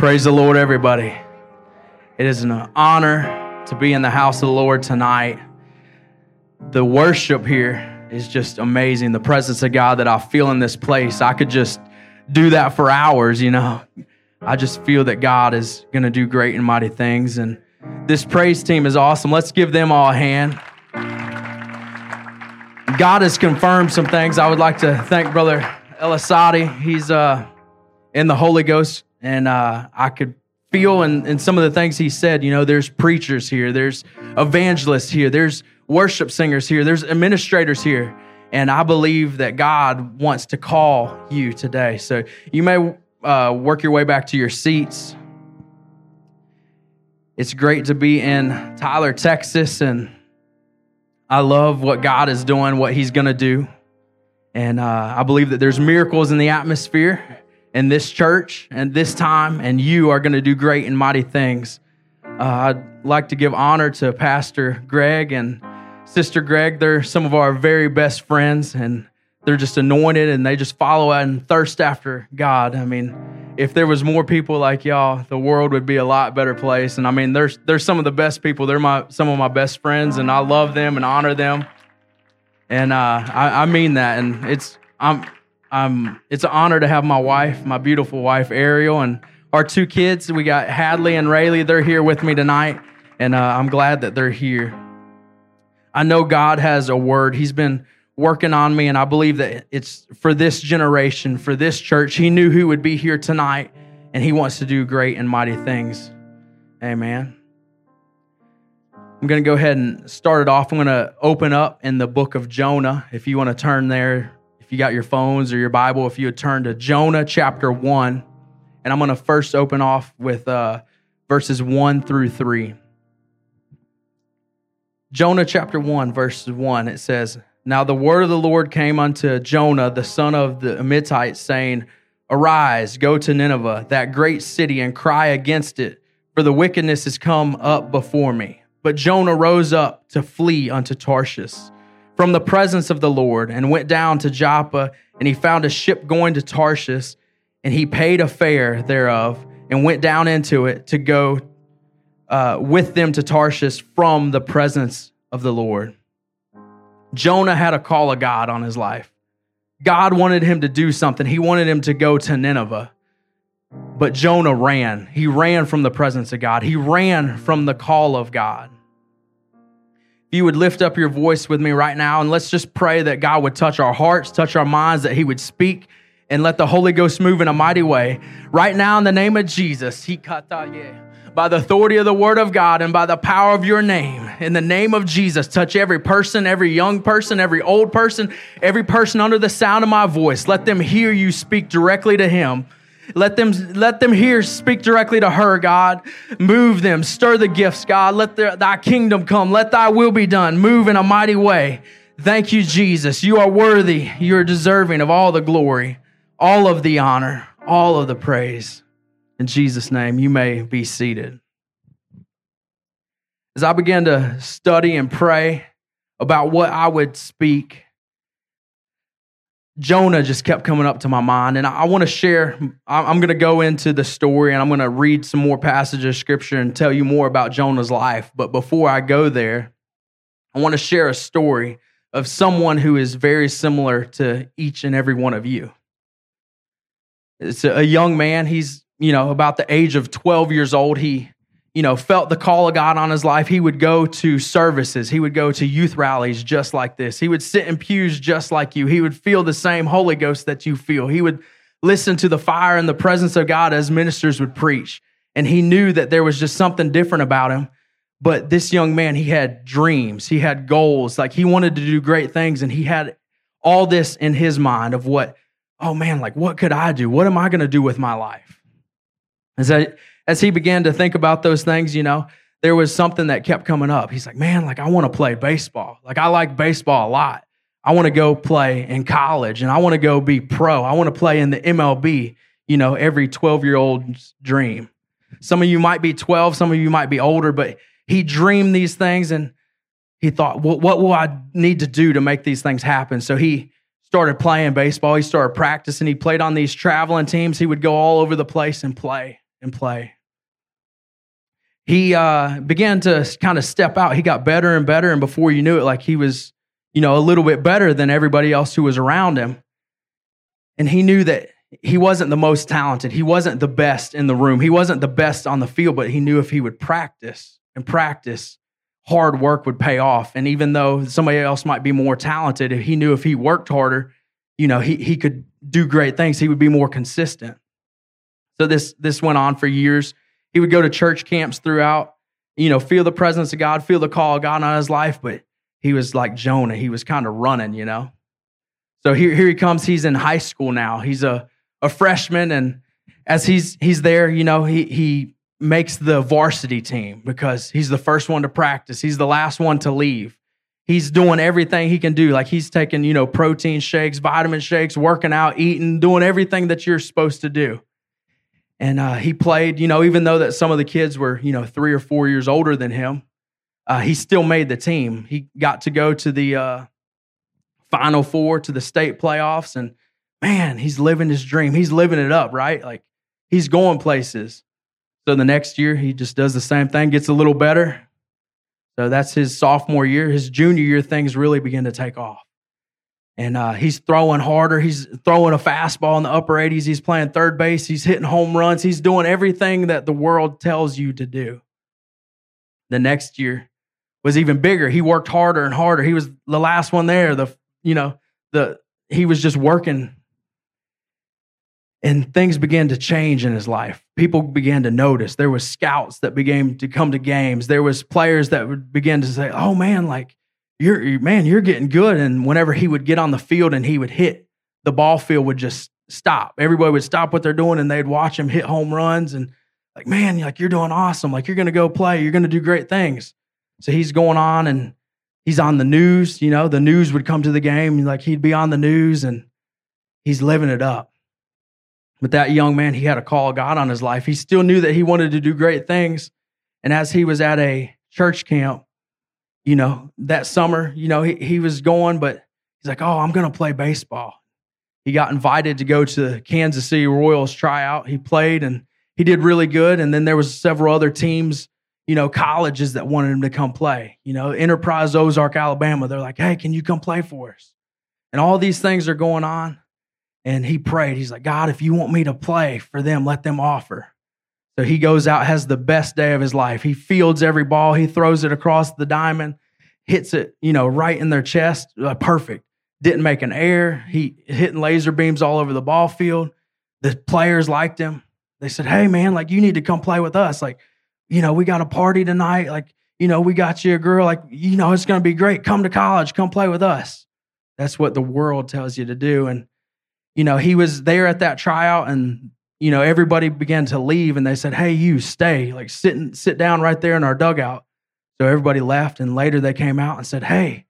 Praise the Lord, everybody. It is an honor to be in the house of the Lord tonight. The worship here is just amazing. The presence of God that I feel in this place, I could just do that for hours, you know. I just feel that God is going to do great and mighty things. And this praise team is awesome. Let's give them all a hand. God has confirmed some things. I would like to thank Brother Elisadi. He's uh, in the Holy Ghost, and uh, I could feel in, in some of the things he said. You know, there's preachers here, there's evangelists here, there's worship singers here, there's administrators here. And I believe that God wants to call you today. So you may uh, work your way back to your seats. It's great to be in Tyler, Texas, and I love what God is doing, what He's going to do. And uh, I believe that there's miracles in the atmosphere in this church and this time, and you are going to do great and mighty things. Uh, I'd like to give honor to Pastor Greg and Sister Greg. They're some of our very best friends, and they're just anointed and they just follow and thirst after God. I mean, if there was more people like y'all, the world would be a lot better place. And I mean, there's there's some of the best people. They're my some of my best friends, and I love them and honor them. And uh, I, I mean that, and it's I'm I'm it's an honor to have my wife, my beautiful wife Ariel, and our two kids. We got Hadley and Rayleigh. They're here with me tonight, and uh, I'm glad that they're here. I know God has a word. He's been working on me, and I believe that it's for this generation, for this church. He knew who would be here tonight, and He wants to do great and mighty things. Amen. I'm going to go ahead and start it off. I'm going to open up in the book of Jonah. If you want to turn there, if you got your phones or your Bible, if you would turn to Jonah chapter 1. And I'm going to first open off with uh, verses 1 through 3. Jonah chapter 1, verse 1, it says, now the word of the Lord came unto Jonah, the son of the Amittite, saying, Arise, go to Nineveh, that great city, and cry against it, for the wickedness is come up before me. But Jonah rose up to flee unto Tarshish from the presence of the Lord, and went down to Joppa, and he found a ship going to Tarshish, and he paid a fare thereof, and went down into it to go uh, with them to Tarshish from the presence of the Lord. Jonah had a call of God on his life. God wanted him to do something. He wanted him to go to Nineveh. But Jonah ran. He ran from the presence of God. He ran from the call of God. You would lift up your voice with me right now and let's just pray that God would touch our hearts, touch our minds, that He would speak and let the Holy Ghost move in a mighty way. Right now, in the name of Jesus, by the authority of the word of God and by the power of your name. In the name of Jesus, touch every person, every young person, every old person, every person under the sound of my voice. Let them hear you speak directly to him. Let them let them hear speak directly to her, God. Move them, stir the gifts, God. Let thy kingdom come. Let thy will be done. Move in a mighty way. Thank you, Jesus. You are worthy. You are deserving of all the glory, all of the honor, all of the praise. In Jesus' name, you may be seated. As I began to study and pray about what I would speak, Jonah just kept coming up to my mind. And I, want to share, I'm going to go into the story and I'm going to read some more passages of scripture and tell you more about Jonah's life. But before I go there, I want to share a story of someone who is very similar to each and every one of you. It's a young man. He's you know, about the age of 12 years old, he, you know, felt the call of God on his life. He would go to services. He would go to youth rallies just like this. He would sit in pews just like you. He would feel the same Holy Ghost that you feel. He would listen to the fire and the presence of God as ministers would preach. And he knew that there was just something different about him. But this young man, he had dreams, he had goals, like he wanted to do great things. And he had all this in his mind of what, oh man, like what could I do? What am I going to do with my life? As, I, as he began to think about those things, you know, there was something that kept coming up. He's like, man, like I want to play baseball. Like I like baseball a lot. I want to go play in college and I want to go be pro. I want to play in the MLB, you know, every 12 year old's dream. Some of you might be 12, some of you might be older, but he dreamed these things and he thought, well, what will I need to do to make these things happen? So he started playing baseball. He started practicing. He played on these traveling teams. He would go all over the place and play. And play. He uh, began to kind of step out. He got better and better, and before you knew it, like he was, you know, a little bit better than everybody else who was around him. And he knew that he wasn't the most talented. He wasn't the best in the room. He wasn't the best on the field, but he knew if he would practice and practice, hard work would pay off. And even though somebody else might be more talented, he knew if he worked harder, you know, he, he could do great things. He would be more consistent. So this this went on for years. He would go to church camps throughout, you know, feel the presence of God, feel the call of God on his life, but he was like Jonah. He was kind of running, you know. So here, here he comes. He's in high school now. He's a, a freshman, and as he's he's there, you know, he he makes the varsity team because he's the first one to practice. He's the last one to leave. He's doing everything he can do. Like he's taking, you know, protein shakes, vitamin shakes, working out, eating, doing everything that you're supposed to do. And uh, he played, you know, even though that some of the kids were, you know, three or four years older than him, uh, he still made the team. He got to go to the uh, Final Four, to the state playoffs, and man, he's living his dream. He's living it up, right? Like he's going places. So the next year, he just does the same thing, gets a little better. So that's his sophomore year. His junior year, things really begin to take off. And uh, he's throwing harder. He's throwing a fastball in the upper 80s. He's playing third base. He's hitting home runs. He's doing everything that the world tells you to do. The next year was even bigger. He worked harder and harder. He was the last one there. The you know the he was just working and things began to change in his life people began to notice there was scouts that began to come to games there was players that would begin to say oh man like you're man you're getting good. And whenever he would get on the field and he would hit the ball field would just stop. Everybody would stop what they're doing and they'd watch him hit home runs and like man like you're doing awesome. Like you're to go play. You're to do great things. So he's going on and he's on the news you know the news would come to the game. Like he'd be on the news and he's living it up. But that young man, he had a call of God on his life. He still knew that he wanted to do great things. And as he was at a church camp, you know, that summer, you know, he, he was going, but he's like, oh, I'm going to play baseball. He got invited to go to the Kansas City Royals tryout. He played and he did really good. And then there was several other teams, you know, colleges that wanted him to come play. You know, Enterprise Ozark, Alabama. They're like, hey, can you come play for us? And all these things are going on and he prayed. He's like, God, if you want me to play for them, let them offer. So he goes out, has the best day of his life. He fields every ball, he throws it across the diamond, hits it, you know, right in their chest. Uh, perfect. Didn't make an error. He hitting laser beams all over the ball field. The players liked him. They said, Hey, man, like, you need to come play with us. Like, you know, we got a party tonight. Like, you know, we got you a girl. Like, you know, it's to be great. Come to college, come play with us. That's what the world tells you to do. And you know, he was there at that tryout and, you know, everybody began to leave and they said, Hey, you stay, like sit, and, sit down right there in our dugout. So everybody left. And later they came out and said, Hey,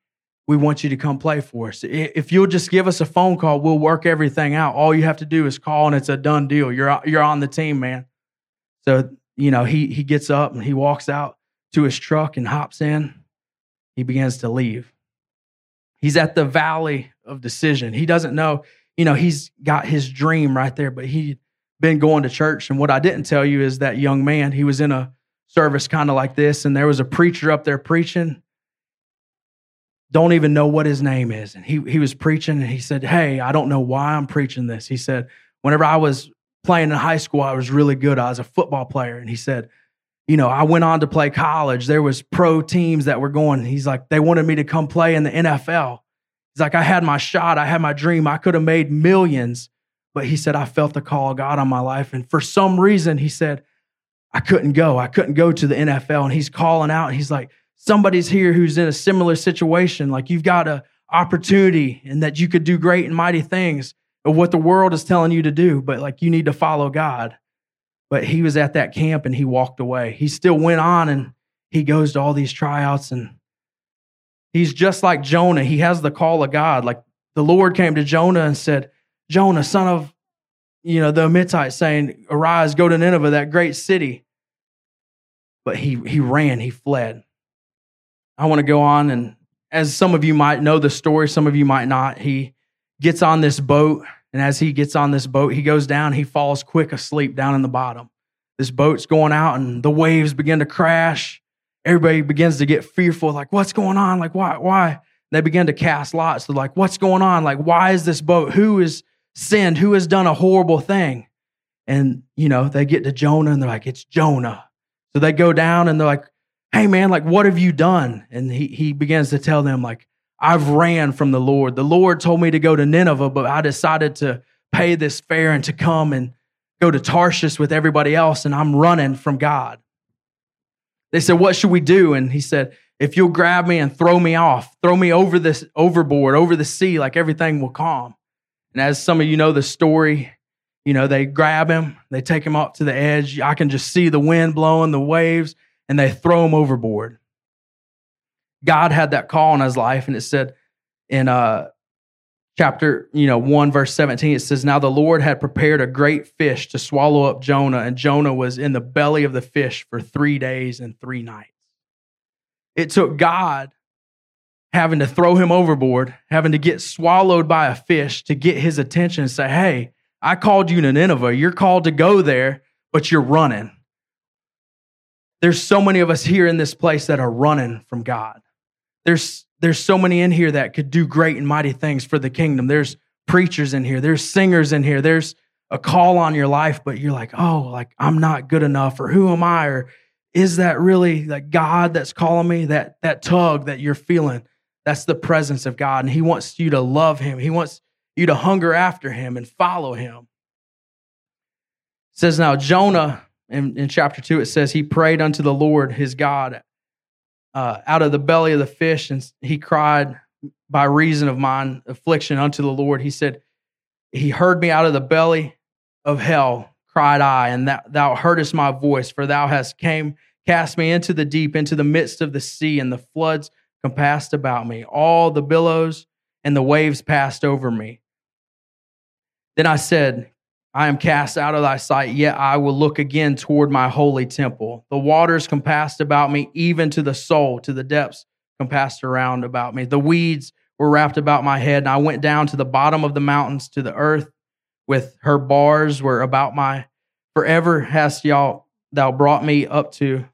we want you to come play for us. If you'll just give us a phone call, we'll work everything out. All you have to do is call and it's a done deal. You're, you're on the team, man. So, you know, he, he gets up and he walks out to his truck and hops in. He begins to leave. He's at the valley of decision. He doesn't know you know, he's got his dream right there, but he'd been going to church. And what I didn't tell you is that young man, he was in a service kind of like this, and there was a preacher up there preaching. Don't even know what his name is. And he, he was preaching, and he said, Hey, I don't know why I'm preaching this. He said, Whenever I was playing in high school, I was really good. I was a football player. And he said, you know, I went on to play college. There was pro teams that were going. He's like, they wanted me to come play in the NFL. He's like, I had my shot, I had my dream, I could have made millions. But he said, I felt the call of God on my life. And for some reason, he said, I couldn't go. I couldn't go to the NFL. And he's calling out, and he's like, somebody's here who's in a similar situation. Like you've got an opportunity and that you could do great and mighty things of what the world is telling you to do, but like you need to follow God. But he was at that camp and he walked away. He still went on and he goes to all these tryouts and He's just like Jonah. He has the call of God. Like the Lord came to Jonah and said, Jonah, son of, you know, the Amittai, saying, Arise, go to Nineveh, that great city. But he he ran, he fled. I want to go on and as some of you might know the story, some of you might not. He gets on this boat, and as he gets on this boat, he goes down, he falls quick asleep down in the bottom. this boat's going out and the waves begin to crash. Everybody begins to get fearful, like, what's going on? Like, why? Why? They begin to cast lots. They're like, what's going on? Like, why is this boat? Who has sinned? Who has done a horrible thing? And, you know, they get to Jonah and they're like, it's Jonah. So they go down and they're like, hey, man, like, what have you done? And he, he begins to tell them, like, I've ran from the Lord. The Lord told me to go to Nineveh, but I decided to pay this fare and to come and go to Tarshish with everybody else, and I'm running from God. They said, What should we do? And he said, If you'll grab me and throw me off, throw me over this overboard, over the sea, like everything will calm. And as some of you know the story, you know, they grab him, they take him up to the edge. I can just see the wind blowing, the waves, and they throw him overboard. God had that call in his life, and it said in uh, chapter, you know, 1 verse 17 it says now the Lord had prepared a great fish to swallow up Jonah and Jonah was in the belly of the fish for 3 days and 3 nights. It took God having to throw him overboard, having to get swallowed by a fish to get his attention and say, "Hey, I called you to Nineveh. You're called to go there, but you're running." There's so many of us here in this place that are running from God. There's there's so many in here that could do great and mighty things for the kingdom. There's preachers in here, there's singers in here, there's a call on your life, but you're like, oh, like I'm not good enough, or who am I? Or is that really like God that's calling me? That that tug that you're feeling, that's the presence of God. And He wants you to love Him. He wants you to hunger after Him and follow Him. It says now, Jonah in, in chapter two, it says he prayed unto the Lord his God uh, out of the belly of the fish, and he cried by reason of mine affliction unto the Lord. He said, He heard me out of the belly of hell, cried I, and that thou heardest my voice, for thou hast came, cast me into the deep, into the midst of the sea, and the floods compassed about me. All the billows and the waves passed over me. Then I said, I am cast out of thy sight, yet I will look again toward my holy temple. The waters compassed about me, even to the soul, to the depths compassed around about me. The weeds were wrapped about my head, and I went down to the bottom of the mountains, to the earth, with her bars were about my. Forever hast y'all thou brought me up to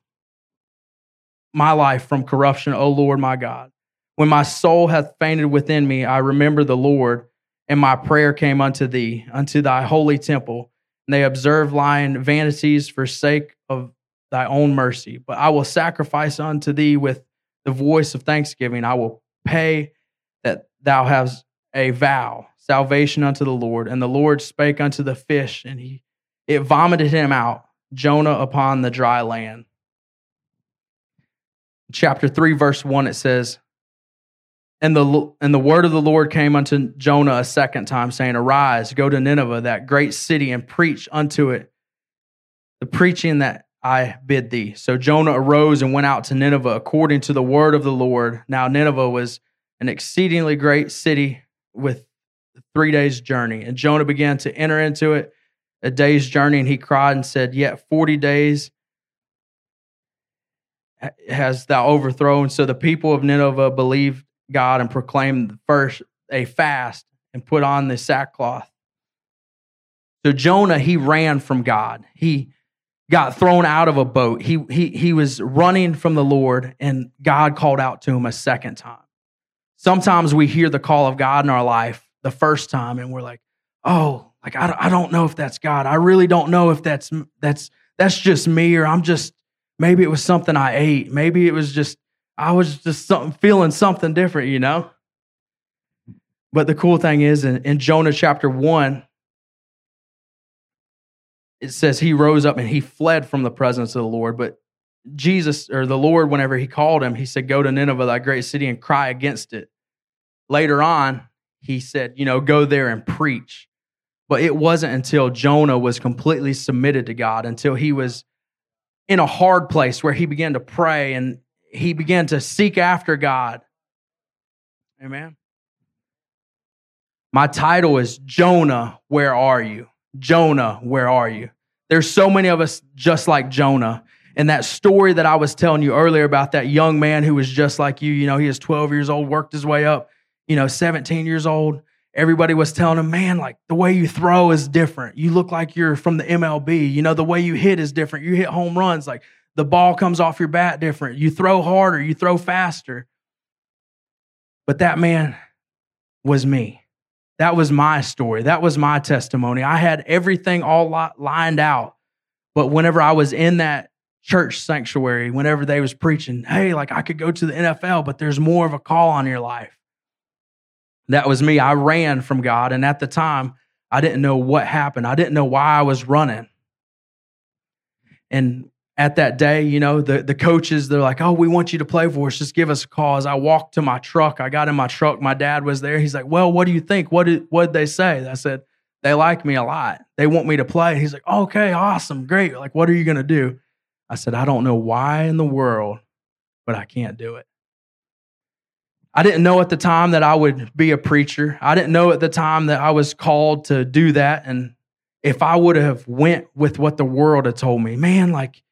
my life from corruption, O Lord my God. When my soul hath fainted within me, I remember the Lord and my prayer came unto thee, unto thy holy temple. And they observe lying vanities for sake of thy own mercy. But I will sacrifice unto thee with the voice of thanksgiving. I will pay that thou hast a vow, salvation unto the Lord. And the Lord spake unto the fish, and he it vomited him out, Jonah upon the dry land. Chapter 3, verse 1, it says, and the, and the word of the Lord came unto Jonah a second time, saying, Arise, go to Nineveh, that great city, and preach unto it the preaching that I bid thee. So Jonah arose and went out to Nineveh according to the word of the Lord. Now, Nineveh was an exceedingly great city with three days' journey. And Jonah began to enter into it a day's journey, and he cried and said, Yet 40 days has thou overthrown. So the people of Nineveh believed God and proclaimed first a fast and put on the sackcloth. So Jonah, he ran from God. He got thrown out of a boat. He, he, he was running from the Lord, and God called out to him a second time. Sometimes we hear the call of God in our life the first time, and we're like, oh, like I, I don't know if that's God. I really don't know if that's that's that's just me, or I'm just maybe it was something I ate. Maybe it was just I was just something, feeling something different, you know? But the cool thing is, in, in Jonah chapter 1, it says he rose up and he fled from the presence of the Lord. But Jesus, or the Lord, whenever he called him, he said, Go to Nineveh, that great city, and cry against it. Later on, he said, You know, go there and preach. But it wasn't until Jonah was completely submitted to God, until he was in a hard place where he began to pray and he began to seek after God. Amen. My title is Jonah, where are you? Jonah, where are you? There's so many of us just like Jonah. And that story that I was telling you earlier about that young man who was just like you, you know, he was 12 years old, worked his way up, you know, 17 years old. Everybody was telling him, man, like the way you throw is different. You look like you're from the MLB. You know, the way you hit is different. You hit home runs, like the ball comes off your bat different. You throw harder, you throw faster. But that man was me. That was my story. That was my testimony. I had everything all lined out. But whenever I was in that church sanctuary, whenever they was preaching, hey, like I could go to the NFL, but there's more of a call on your life. That was me. I ran from God. And at the time, I didn't know what happened. I didn't know why I was running. And at that day, you know, the, the coaches, they're like, oh, we want you to play for us. Just give us a call. As I walked to my truck, I got in my truck. My dad was there. He's like, well, what do you think? What did what they say? I said, they like me a lot. They want me to play. He's like, okay, awesome, great. Like, what are you going to do? I said, I don't know why in the world, but I can't do it. I didn't know at the time that I would be a preacher. I didn't know at the time that I was called to do that. And if I would have went with what the world had told me, man, like,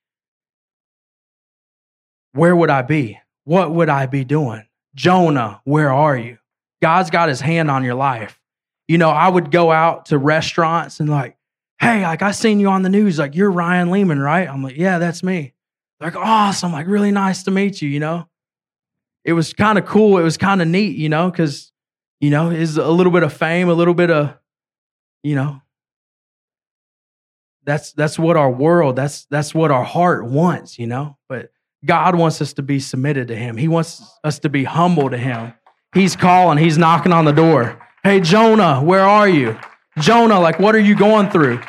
where would I be? What would I be doing? Jonah, where are you? God's got his hand on your life. You know, I would go out to restaurants and like, hey, like I seen you on the news, like you're Ryan Leaman, right? I'm like, yeah, that's me. Like, awesome, like really nice to meet you, you know? It was kind of cool. It was kind of neat, you know, because, you know, is a little bit of fame, a little bit of, you know, that's that's what our world, that's that's what our heart wants, you know. But God wants us to be submitted to Him. He wants us to be humble to Him. He's calling, He's knocking on the door. Hey, Jonah, where are you? Jonah, like, what are you going through?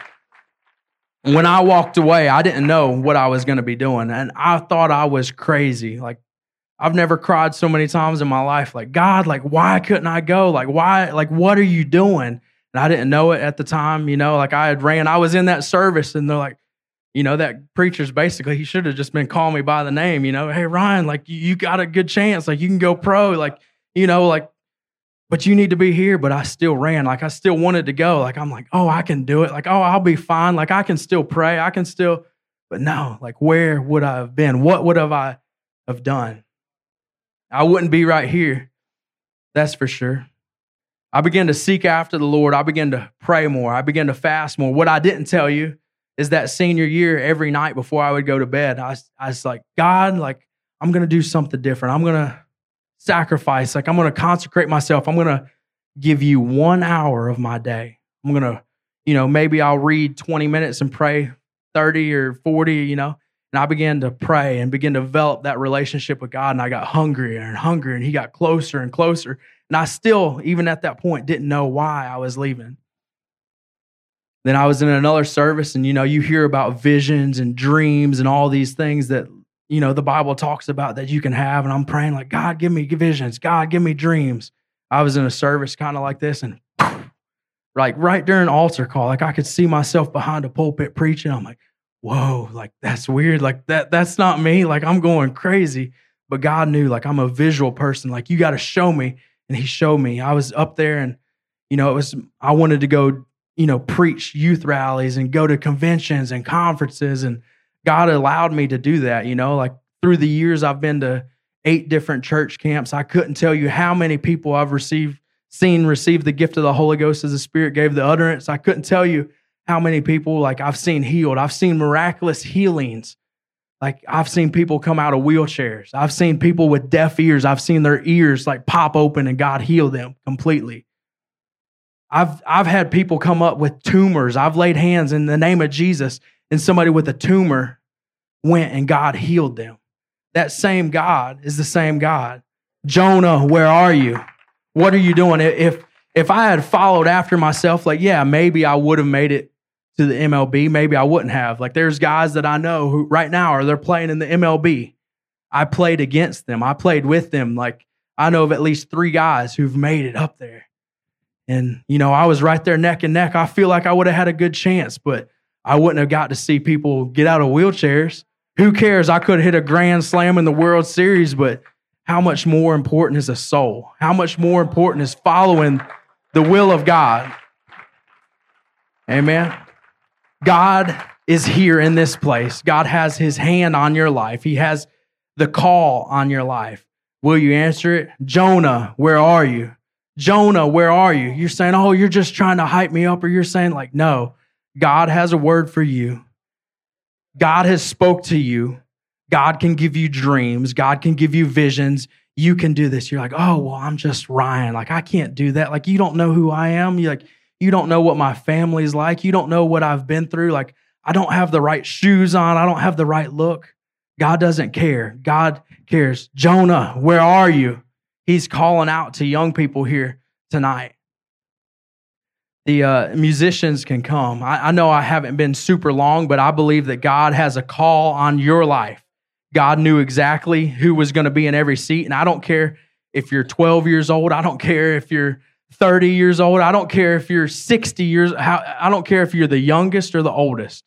When I walked away, I didn't know what I was going to be doing. And I thought I was crazy. Like, I've never cried so many times in my life. Like, God, like, why couldn't I go? Like, why, like, what are you doing? And I didn't know it at the time, you know, like I had ran, I was in that service and they're like, you know, that preacher's basically, he should have just been calling me by the name, you know, hey, Ryan, like, you got a good chance. Like, you can go pro. Like, you know, like, but you need to be here. But I still ran. Like, I still wanted to go. Like, I'm like, oh, I can do it. Like, oh, I'll be fine. Like, I can still pray. I can still, but no, like, where would I have been? What would have I have done? I wouldn't be right here. That's for sure. I began to seek after the Lord. I began to pray more. I began to fast more. What I didn't tell you is that senior year, every night before I would go to bed, I, I was like, God, like, I'm going to do something different. I'm going to sacrifice. Like, I'm going to consecrate myself. I'm going to give you one hour of my day. I'm going to, you know, maybe I'll read 20 minutes and pray 30 or 40, you know, and I began to pray and begin to develop that relationship with God. And I got hungrier and hungrier, and He got closer and closer. And I still, even at that point, didn't know why I was leaving. Then I was in another service, and you know, you hear about visions and dreams and all these things that you know the Bible talks about that you can have. And I'm praying like, God, give me visions. God, give me dreams. I was in a service kind of like this, and like right during altar call, like I could see myself behind a pulpit preaching. I'm like, whoa, like that's weird. Like that, that's not me. Like I'm going crazy. But God knew, like I'm a visual person. Like you got to show me. And He showed me. I was up there and, you know, it was, I wanted to go, you know, preach youth rallies and go to conventions and conferences. And God allowed me to do that, you know, like through the years I've been to eight different church camps. I couldn't tell you how many people I've received, seen receive the gift of the Holy Ghost as the Spirit gave the utterance. I couldn't tell you how many people like I've seen healed. I've seen miraculous healings. Like I've seen people come out of wheelchairs. I've seen people with deaf ears. I've seen their ears like pop open and God heal them completely. I've I've had people come up with tumors. I've laid hands in the name of Jesus and somebody with a tumor went and God healed them. That same God is the same God. Jonah, where are you? What are you doing? If if I had followed after myself, like, yeah, maybe I would have made it to the MLB, maybe I wouldn't have. Like there's guys that I know who right now are they're playing in the MLB. I played against them. I played with them. Like I know of at least three guys who've made it up there. And you know, I was right there neck and neck. I feel like I would have had a good chance, but I wouldn't have got to see people get out of wheelchairs. Who cares? I could have hit a grand slam in the World Series, but how much more important is a soul? How much more important is following the will of God? Amen. God is here in this place. God has his hand on your life. He has the call on your life. Will you answer it? Jonah, where are you? Jonah, where are you? You're saying, oh, you're just trying to hype me up, or you're saying, like, no, God has a word for you. God has spoke to you. God can give you dreams. God can give you visions. You can do this. You're like, oh, well, I'm just Ryan. Like, I can't do that. Like, you don't know who I am. You're like, you don't know what my family's like. You don't know what I've been through. Like, I don't have the right shoes on. I don't have the right look. God doesn't care. God cares. Jonah, where are you? He's calling out to young people here tonight. The uh, musicians can come. I, I know I haven't been super long, but I believe that God has a call on your life. God knew exactly who was going to be in every seat. And I don't care if you're 12 years old. I don't care if you're 30 years old. I don't care if you're 60 years. how, I don't care if you're the youngest or the oldest.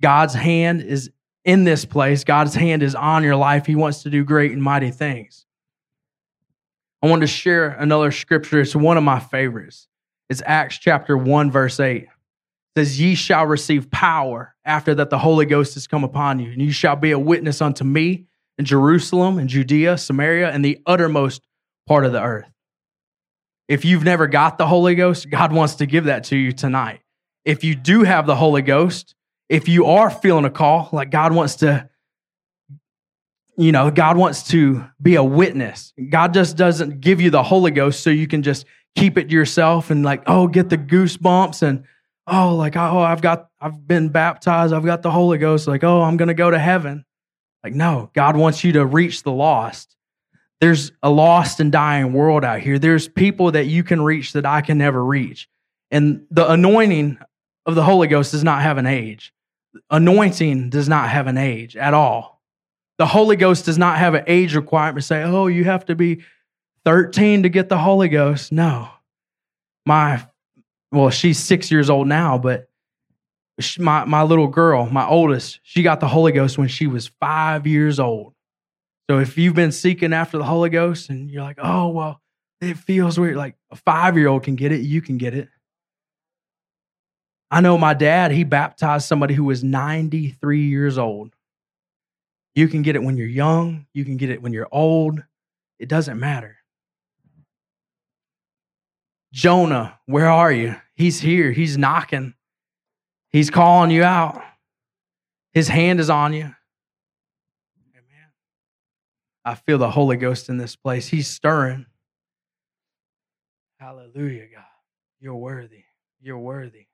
God's hand is in this place. God's hand is on your life. He wants to do great and mighty things. I want to share another scripture. It's one of my favorites. It's Acts chapter 1, verse 8. It says, Ye shall receive power after that the Holy Ghost has come upon you, and you shall be a witness unto me in Jerusalem and Judea, Samaria, and the uttermost part of the earth. If you've never got the Holy Ghost, God wants to give that to you tonight. If you do have the Holy Ghost, if you are feeling a call, like God wants to you know, God wants to be a witness. God just doesn't give you the Holy Ghost so you can just keep it yourself and like, oh, get the goosebumps and oh, like, oh, I've got, I've been baptized, I've got the Holy Ghost, like, oh, I'm gonna go to heaven. Like, no, God wants you to reach the lost. There's a lost and dying world out here. There's people that you can reach that I can never reach. And the anointing of the Holy Ghost does not have an age. Anointing does not have an age at all. The Holy Ghost does not have an age requirement. Say, oh, you have to be 13 to get the Holy Ghost. No. My, well, she's six years old now, but my, my little girl, my oldest, she got the Holy Ghost when she was five years old. So if you've been seeking after the Holy Ghost and you're like, oh, well, it feels weird, like a five year old can get it, you can get it. I know my dad, he baptized somebody who was 93 years old. You can get it when you're young, you can get it when you're old. It doesn't matter. Jonah, where are you? He's here. He's knocking. He's calling you out. His hand is on you. I feel the Holy Ghost in this place. He's stirring. Hallelujah, God. You're worthy. You're worthy.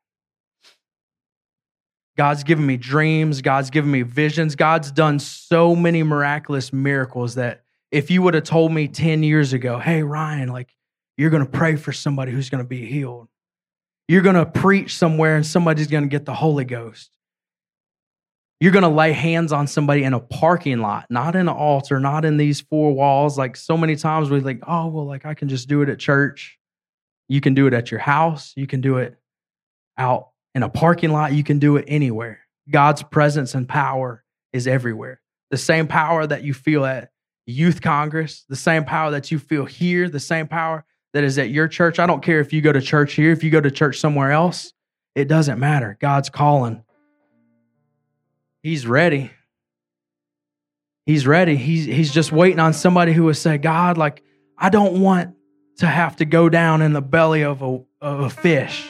God's given me dreams. God's given me visions. God's done so many miraculous miracles that if you would have told me 10 years ago, hey, Ryan, like you're going to pray for somebody who's going to be healed, you're going to preach somewhere and somebody's going to get the Holy Ghost. You're going to lay hands on somebody in a parking lot, not in an altar, not in these four walls. Like so many times we think, oh, well, like I can just do it at church. You can do it at your house. You can do it out in a parking lot, you can do it anywhere. God's presence and power is everywhere. The same power that you feel at youth congress, the same power that you feel here, the same power that is at your church. I don't care if you go to church here, if you go to church somewhere else, it doesn't matter. God's calling. He's ready. He's ready. He's, he's just waiting on somebody who will say, God, like, I don't want to have to go down in the belly of a, of a fish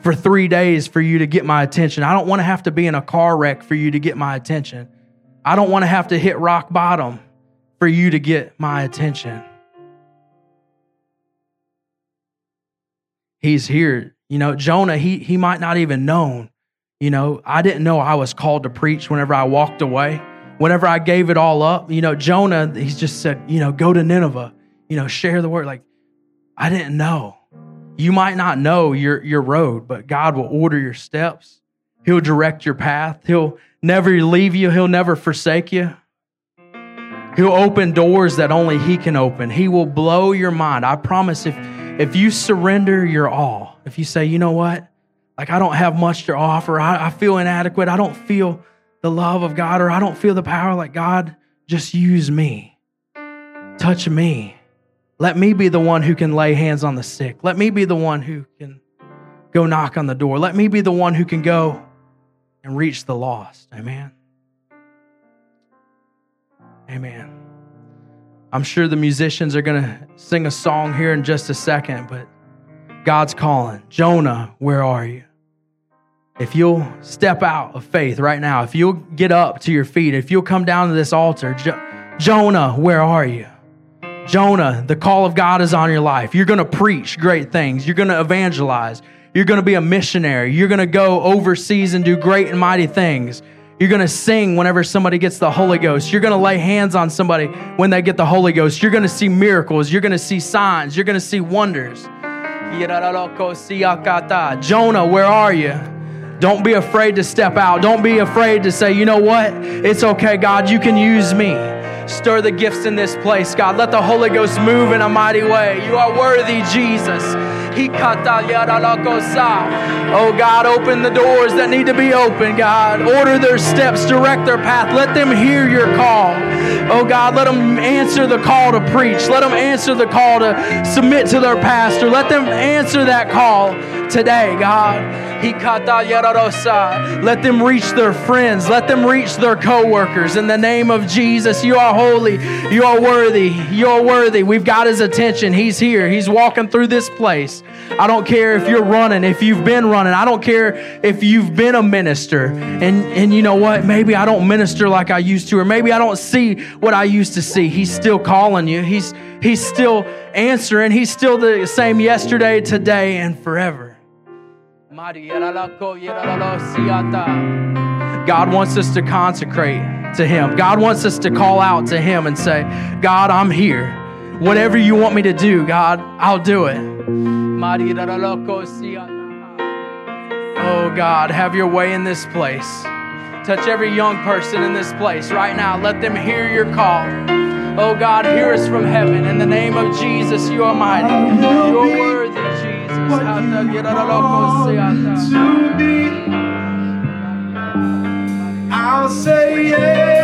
for three days for you to get my attention. I don't want to have to be in a car wreck for you to get my attention. I don't want to have to hit rock bottom for you to get my attention. He's here. You know, Jonah, he, he might not even known. You know, I didn't know I was called to preach whenever I walked away. Whenever I gave it all up, you know, Jonah, he just said, you know, go to Nineveh, you know, share the word. Like, I didn't know. You might not know your, your road, but God will order your steps. He'll direct your path. He'll never leave you. He'll never forsake you. He'll open doors that only He can open. He will blow your mind. I promise if, if you surrender your all, if you say, you know what, like I don't have much to offer, I, I feel inadequate, I don't feel the love of God, or I don't feel the power like God, just use me. Touch me. Let me be the one who can lay hands on the sick. Let me be the one who can go knock on the door. Let me be the one who can go and reach the lost. Amen. Amen. I'm sure the musicians are going to sing a song here in just a second, but God's calling. Jonah, where are you? If you'll step out of faith right now, if you'll get up to your feet, if you'll come down to this altar, jo- Jonah, where are you? Jonah, the call of God is on your life. You're going to preach great things. You're going to evangelize. You're going to be a missionary. You're going to go overseas and do great and mighty things. You're going to sing whenever somebody gets the Holy Ghost. You're going to lay hands on somebody when they get the Holy Ghost. You're going to see miracles. You're going to see signs. You're going to see wonders. Jonah, where are you? Don't be afraid to step out. Don't be afraid to say, you know what? It's okay, God, you can use me. Stir the gifts in this place, God. Let the Holy Ghost move in a mighty way. You are worthy, Jesus. Oh God, open the doors that need to be open, God. Order their steps, direct their path. Let them hear your call. Oh God, let them answer the call to preach. Let them answer the call to submit to their pastor. Let them answer that call today, God. Let them reach their friends. Let them reach their co-workers. In the name of Jesus, you are holy. You are worthy. You are worthy. We've got his attention. He's here. He's walking through this place. I don't care if you're running, if you've been running. I don't care if you've been a minister. And and you know what? Maybe I don't minister like I used to, or maybe I don't see what I used to see. He's still calling you. He's he's still answering. He's still the same yesterday, today, and forever. God wants us to consecrate to Him. God wants us to call out to Him and say, God, I'm here. Whatever you want me to do, God, I'll do it. Oh, God, have your way in this place. Touch every young person in this place right now. Let them hear your call. Oh, God, hear us from heaven. In the name of Jesus, you are mighty. You are worthy, Jesus. To be, I'll say yes.